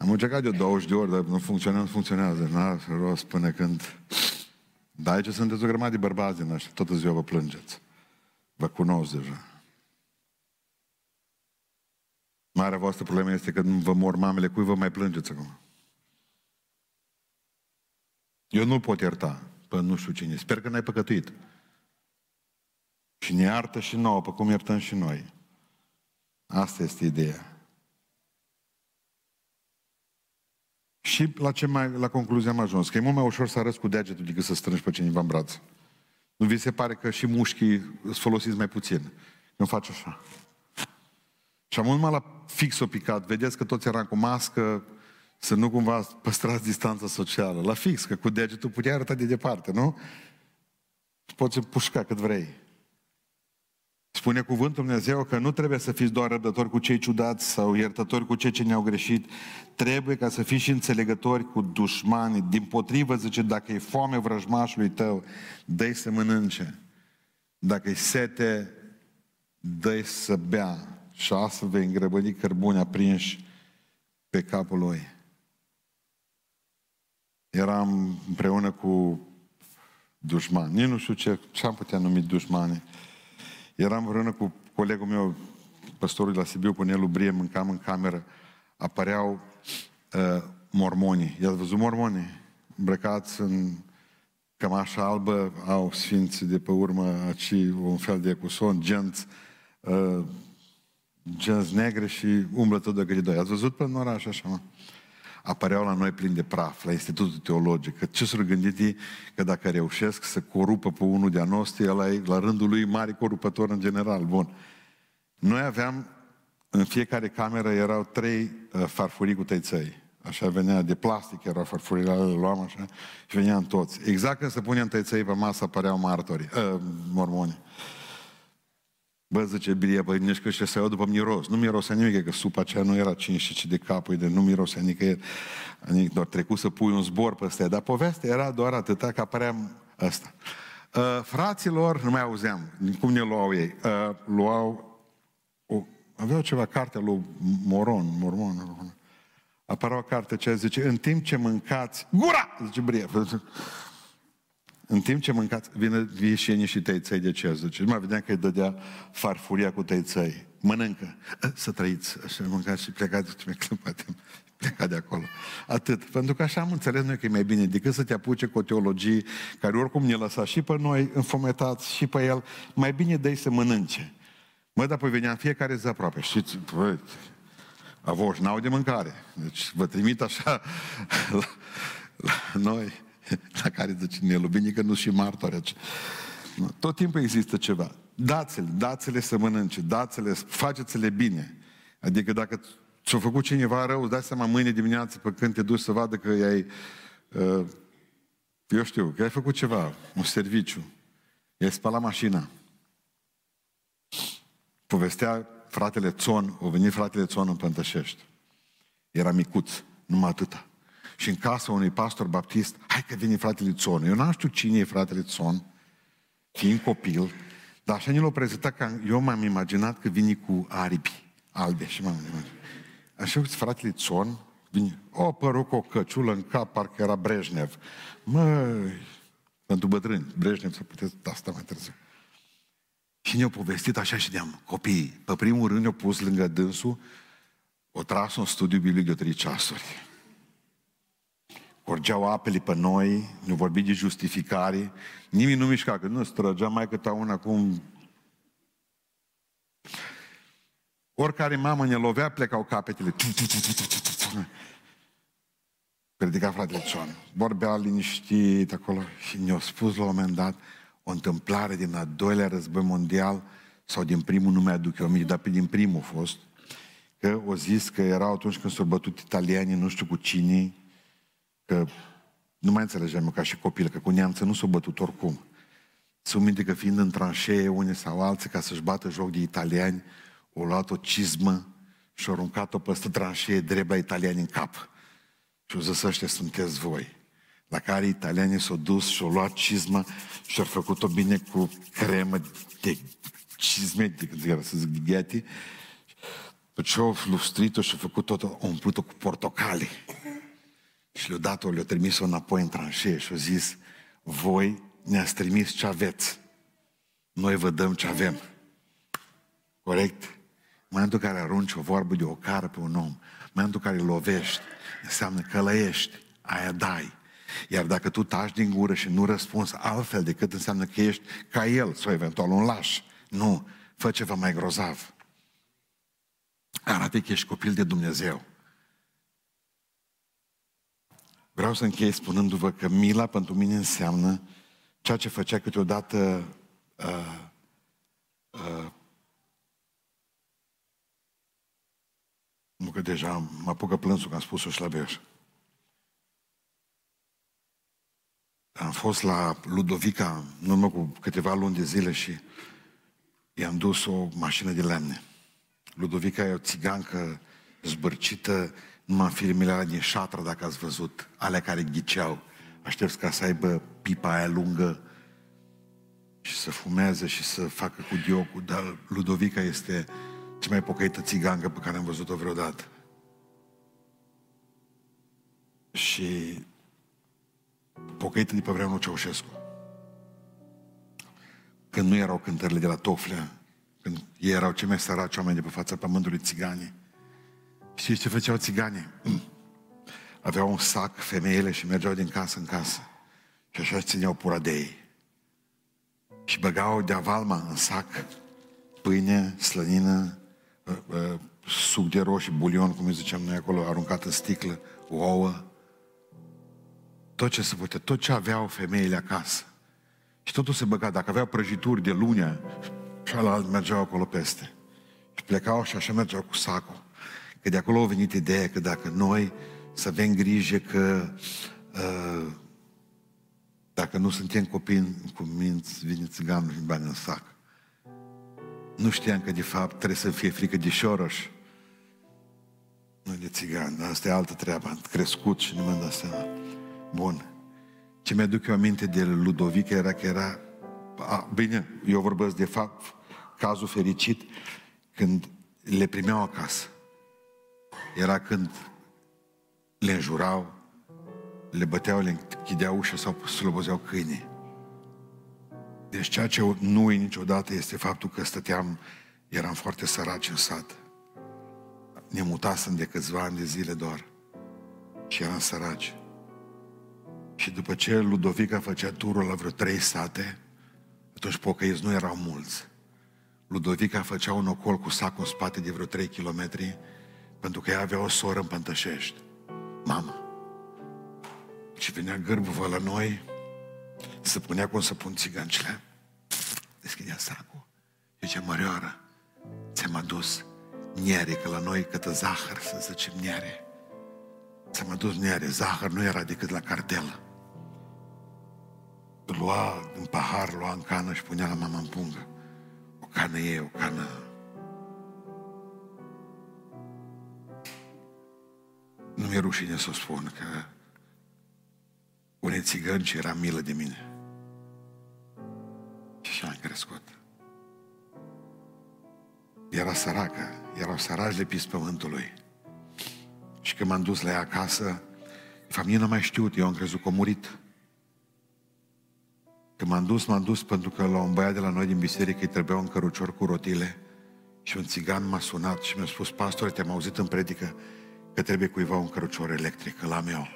Am încercat de 20 de ori, dar nu funcționează, nu funcționează. N-are rost până când... Dar aici sunteți o grămadă de bărbați din așa, toată ziua vă plângeți. Vă cunosc deja. Marea voastră problemă este că nu vă mor mamele, cui vă mai plângeți acum? Eu nu pot ierta pe nu știu cine. Sper că n-ai păcătuit. Și ne iartă și nouă, pe cum iertăm și noi. Asta este ideea. Și la, ce mai, la concluzie am ajuns? Că e mult mai ușor să arăți cu degetul decât să strângi pe cineva în braț. Nu vi se pare că și mușchii îți folosiți mai puțin? Nu faci așa. Și am mult mai la fix-o picat. Vedeți că toți eram cu mască, să nu cumva păstrați distanța socială. La fix, că cu degetul puteai arăta de departe, nu? Și poți împușca cât vrei. Spune cuvântul Dumnezeu că nu trebuie să fiți doar răbdători cu cei ciudați sau iertători cu cei ce ne-au greșit. Trebuie ca să fiți și înțelegători cu dușmanii. Din potrivă, zice, dacă e foame vrăjmașului tău, dă să mănânce. Dacă e sete, dă să bea. Și astfel vei îngrăbădi cărbuni aprinși pe capul lui. Eram împreună cu dușmani. Nici nu știu ce, ce am putea numi dușmani. Eram împreună cu colegul meu, păstorul de la Sibiu, cu Nelu Brie, mâncam în cameră, apăreau uh, mormonii. I-ați văzut mormonii? Îmbrăcați în cămașa albă, au sfinți de pe urmă, aci un fel de cuson, genți, uh, genți negre și umblă tot de gândoi. Ați văzut pe în oraș așa, mă? Apăreau la noi plin de praf, la Institutul Teologic. Că ce s-au gândit ei? Că dacă reușesc să corupă pe unul de-a noștri, ăla e la rândul lui mare corupător în general. Bun. Noi aveam, în fiecare cameră erau trei uh, farfurii cu tăițăi. Așa venea de plastic, erau farfurile, le luam așa și veneam toți. Exact când se puneam tăițăi pe masă, apăreau martori, uh, mormoni. Bă, zice Bilia, băi, nici că să iau după miros. Nu mirosea nimic, că supa aceea nu era 5 de capul, de nu mirosea nicăieri. Adică doar trecut să pui un zbor pe ăsta. Dar povestea era doar atâta că apărea ăsta. Uh, fraților, nu mai auzeam, cum ne luau ei, uh, luau, o, aveau ceva carte lui Moron, Mormon, apărea o carte ce zice, în timp ce mâncați, gura, zice Brie, în timp ce mâncați, vine vieșenii și tăiței de ce zice. Nu mai vedeam că îi dădea farfuria cu tăiței. Mănâncă. Să trăiți. Așa mâncați și plecați. *laughs* Pleca de acolo. Atât. Pentru că așa am înțeles noi că e mai bine decât să te apuce cu o teologie care oricum ne lăsa și pe noi înfometați și pe el. Mai bine dai să mănânce. Mă, dar apoi veneam fiecare zi aproape. Știți, bă, avoși n-au de mâncare. Deci vă trimit așa *laughs* la, la noi *laughs* la care zice Nelu, bine că nu și martori. Tot timpul există ceva. Dați-le, dați-le să mănânce, dați-le, faceți-le bine. Adică dacă ți-a făcut cineva rău, îți dai seama mâine dimineață pe când te duci să vadă că ai, uh, eu știu, că ai făcut ceva, un serviciu. I-ai spălat mașina. Povestea fratele Țon, o venit fratele Țon în Pântășești. Era micuț, numai atâta și în casa unui pastor baptist, hai că vine fratele Țon. Eu n-am știu cine e fratele Țon, fiind copil, dar așa ne l-a prezentat că eu m-am imaginat că vine cu aripi albe și m-am imaginat. Așa că fratele Țon, vine, o părucă, o căciulă în cap, parcă era Brejnev. Măi, pentru bătrâni, Brejnev să puteți asta mai târziu. Și ne-au povestit așa și de-am copiii. Pe primul rând ne-au pus lângă dânsul, o tras un studiu biblic de trei ceasuri. Orgeau apele pe noi, nu vorbi de justificare, nimeni nu mișca, că nu străgea mai cât una acum. Oricare mamă ne lovea, plecau capetele. Predica fratele Țon. Vorbea liniștit acolo și ne-a spus la un moment dat o întâmplare din al doilea război mondial sau din primul, nu mi-aduc eu aminte, dar pe din primul a fost, că o zis că era atunci când s-au bătut italienii, nu știu cu cine, că nu mai înțelegem ca și copil, că cu neamță nu s-au bătut oricum. Să minte că fiind în tranșee unii sau alții ca să-și bată joc de italiani, au luat o cizmă și au aruncat-o peste tranșee drept la italiani în cap. Și au zis, ăștia sunteți voi. La care italianii s-au dus și au luat cizmă și au făcut-o bine cu cremă de cizme, de, să zic, de gheati. După ce au lustrit-o și au făcut-o, au umplut-o cu portocale. Și le-a dat-o, le-a trimis-o înapoi în tranșee și a zis, voi ne-ați trimis ce aveți. Noi vă dăm ce avem. Corect? În momentul în care arunci o vorbă de o cară pe un om, în momentul în care îl lovești, înseamnă că lăiești, aia dai. Iar dacă tu taci din gură și nu răspunzi altfel decât înseamnă că ești ca el, sau eventual un laș, nu, fă ceva mai grozav. Arată că ești copil de Dumnezeu. Vreau să închei spunându-vă că mila pentru mine înseamnă ceea ce făcea câteodată uh, uh, nu că deja mă apucă plânsul că am spus-o și la Beș. Am fost la Ludovica în urmă cu câteva luni de zile și i-am dus o mașină de lemne. Ludovica e o țigancă zbârcită, numai în filmele alea din șatră, dacă ați văzut, alea care ghiceau. Aștept ca să aibă pipa aia lungă și să fumeze și să facă cu diocul, dar Ludovica este cea mai pocăită țigancă pe care am văzut-o vreodată. Și pocăită de pe vremea lui Ceaușescu. Când nu erau cântările de la Toflea, când ei erau cei mai săraci oameni de pe fața pământului țiganii, Știți ce făceau țiganii? Aveau un sac femeile și mergeau din casă în casă. Și așa țineau pura de ei. Și băgau de avalma în sac pâine, slănină, uh, uh, suc de roșii, bulion, cum îi ziceam noi acolo, aruncat în sticlă, ouă. Tot ce se putea, tot ce aveau femeile acasă. Și totul se băga. Dacă aveau prăjituri de lunea, și mergeau acolo peste. Și plecau și așa mergeau cu sacul. Că de acolo a venit ideea că dacă noi să avem grijă că uh, dacă nu suntem copii cu minți, vine țiganul și bani în sac. Nu știam că de fapt trebuie să fie frică de șoroș. Nu de țigan, dar asta e altă treabă. Am crescut și nu mi-am dat seama. Bun. Ce mi-aduc eu aminte de Ludovic era că era a, bine, eu vorbesc de fapt cazul fericit când le primeau acasă. Era când le înjurau, le băteau, le închideau ușa sau slobozeau câinii. Deci ceea ce nu e niciodată este faptul că stăteam, eram foarte săraci în sat. Ne mutasem de câțiva ani de zile doar. Și eram săraci. Și după ce Ludovica făcea turul la vreo trei sate, atunci pocăiți nu erau mulți. Ludovica făcea un ocol cu sacul în spate de vreo 3 kilometri, pentru că ea avea o soră în Pântășești. Mama. Și venea gârbuvă la noi, se punea cum să pun țigancile, deschidea sacul. Și zicea, mărioară, ți-am adus niere, că la noi câtă zahăr, să zicem niere. Ți-am adus niere, zahăr nu era decât la cartelă. Lua în pahar, lua în cană și punea la mama în pungă. O cană e, o cană Nu mi-e rușine să o spun că unei țigăni ce era milă de mine. Și așa am crescut. Era săracă, erau săraci de pis pământului. Și când m-am dus la ea acasă, familia nu mai știut, eu am crezut că a murit. Când m-am dus, m-am dus pentru că la un băiat de la noi din biserică îi trebuia un cărucior cu rotile și un țigan m-a sunat și mi-a spus, pastore, te-am auzit în predică că trebuie cuiva un cărucior electric la meu.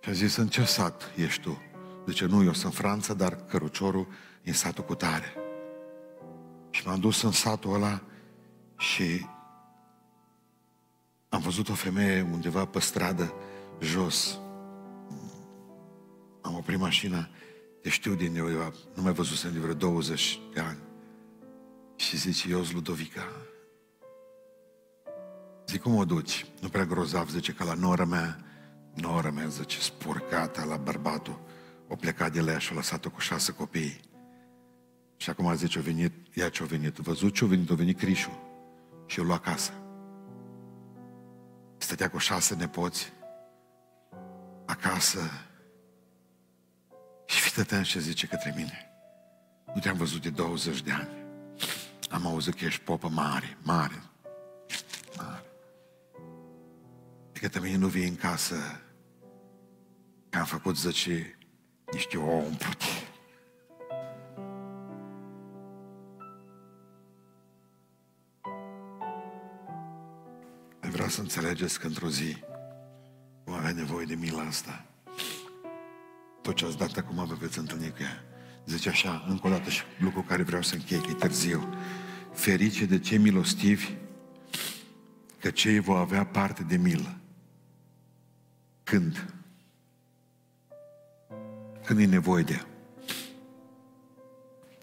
Și a zis, în ce sat ești tu? Zice, nu, eu sunt Franța, dar căruciorul e în satul cu tare. Și m-am dus în satul ăla și am văzut o femeie undeva pe stradă, jos. Am oprit mașina, te știu din undeva, nu mai văzusem de vreo 20 de ani. Și zice, eu Ludovica. Zic, cum o duci? Nu prea grozav, zice că la nora mea, nora mea, zice, spurcată la bărbatul, o plecat de la ea și a lăsat-o cu șase copii. Și acum zice, a venit, ea ce-a venit, văzut ce-a venit, a venit Crișu și o lua acasă. Stătea cu șase nepoți acasă și fită atent ce zice către mine. Nu te-am văzut de 20 de ani. Am auzit că ești popă mare, mare, mare. Că mine nu vii în casă că am făcut, zice, niște ouă umplute. Vreau să înțelegeți că într-o zi vom avea nevoie de mila asta. Tot ce ați dat acum vă veți întâlni cu ea. Zice așa, încă o dată și lucru care vreau să închei, că e târziu. Ferice de cei milostivi, că cei vor avea parte de milă. Când? Când e nevoie de ea.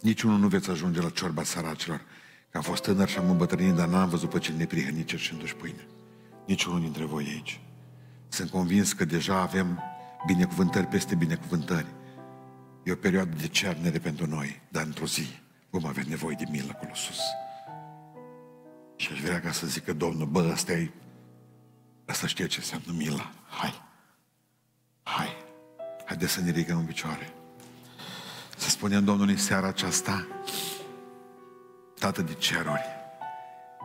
Niciunul nu veți ajunge la ciorba săracilor. Că am fost tânăr și am îmbătrânit, dar n-am văzut pe cel neprihănit cerșindu-și pâine. Niciunul dintre voi aici. Sunt convins că deja avem binecuvântări peste binecuvântări. E o perioadă de cernere pentru noi, dar într-o zi vom avea nevoie de milă acolo sus. Și aș vrea ca să zică Domnul, bă, ăsta e, ăsta știe ce înseamnă mila. Hai, hai, haideți să ne ridicăm în picioare. Să spunem Domnului în seara aceasta, Tată de ceruri,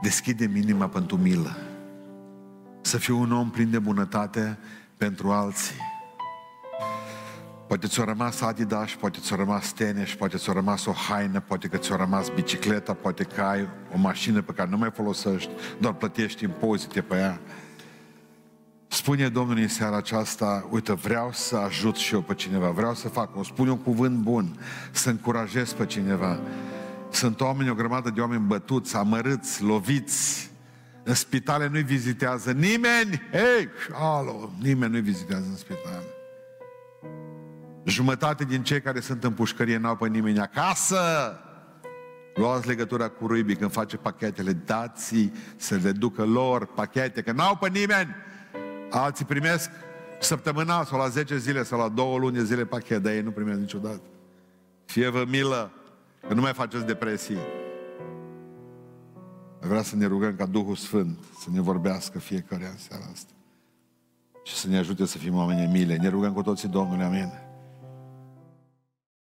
deschide inima pentru milă, să fiu un om plin de bunătate pentru alții. Poate ți-a rămas Adidas, poate ți-a rămas tenis, poate ți-a rămas o haină, poate că ți-a rămas bicicleta, poate că ai o mașină pe care nu mai folosești, doar plătești impozite pe ea. Spune Domnul în seara aceasta, uite, vreau să ajut și eu pe cineva, vreau să fac, o spune un cuvânt bun, să încurajez pe cineva. Sunt oameni, o grămadă de oameni bătuți, amărâți, loviți, în spitale nu-i vizitează nimeni. Hei, alo, nimeni nu-i vizitează în spitale. Jumătate din cei care sunt în pușcărie n-au pe nimeni acasă. Luați legătura cu Ruibi când face pachetele, dați să le ducă lor pachete, că n-au pe nimeni. Alții primesc săptămânal sau la 10 zile sau la 2 luni de zile pachet, dar ei nu primesc niciodată. Fie vă milă, că nu mai faceți depresii. Vreau să ne rugăm ca Duhul Sfânt să ne vorbească fiecare în seara asta și să ne ajute să fim oameni mile. Ne rugăm cu toții Domnului, amin.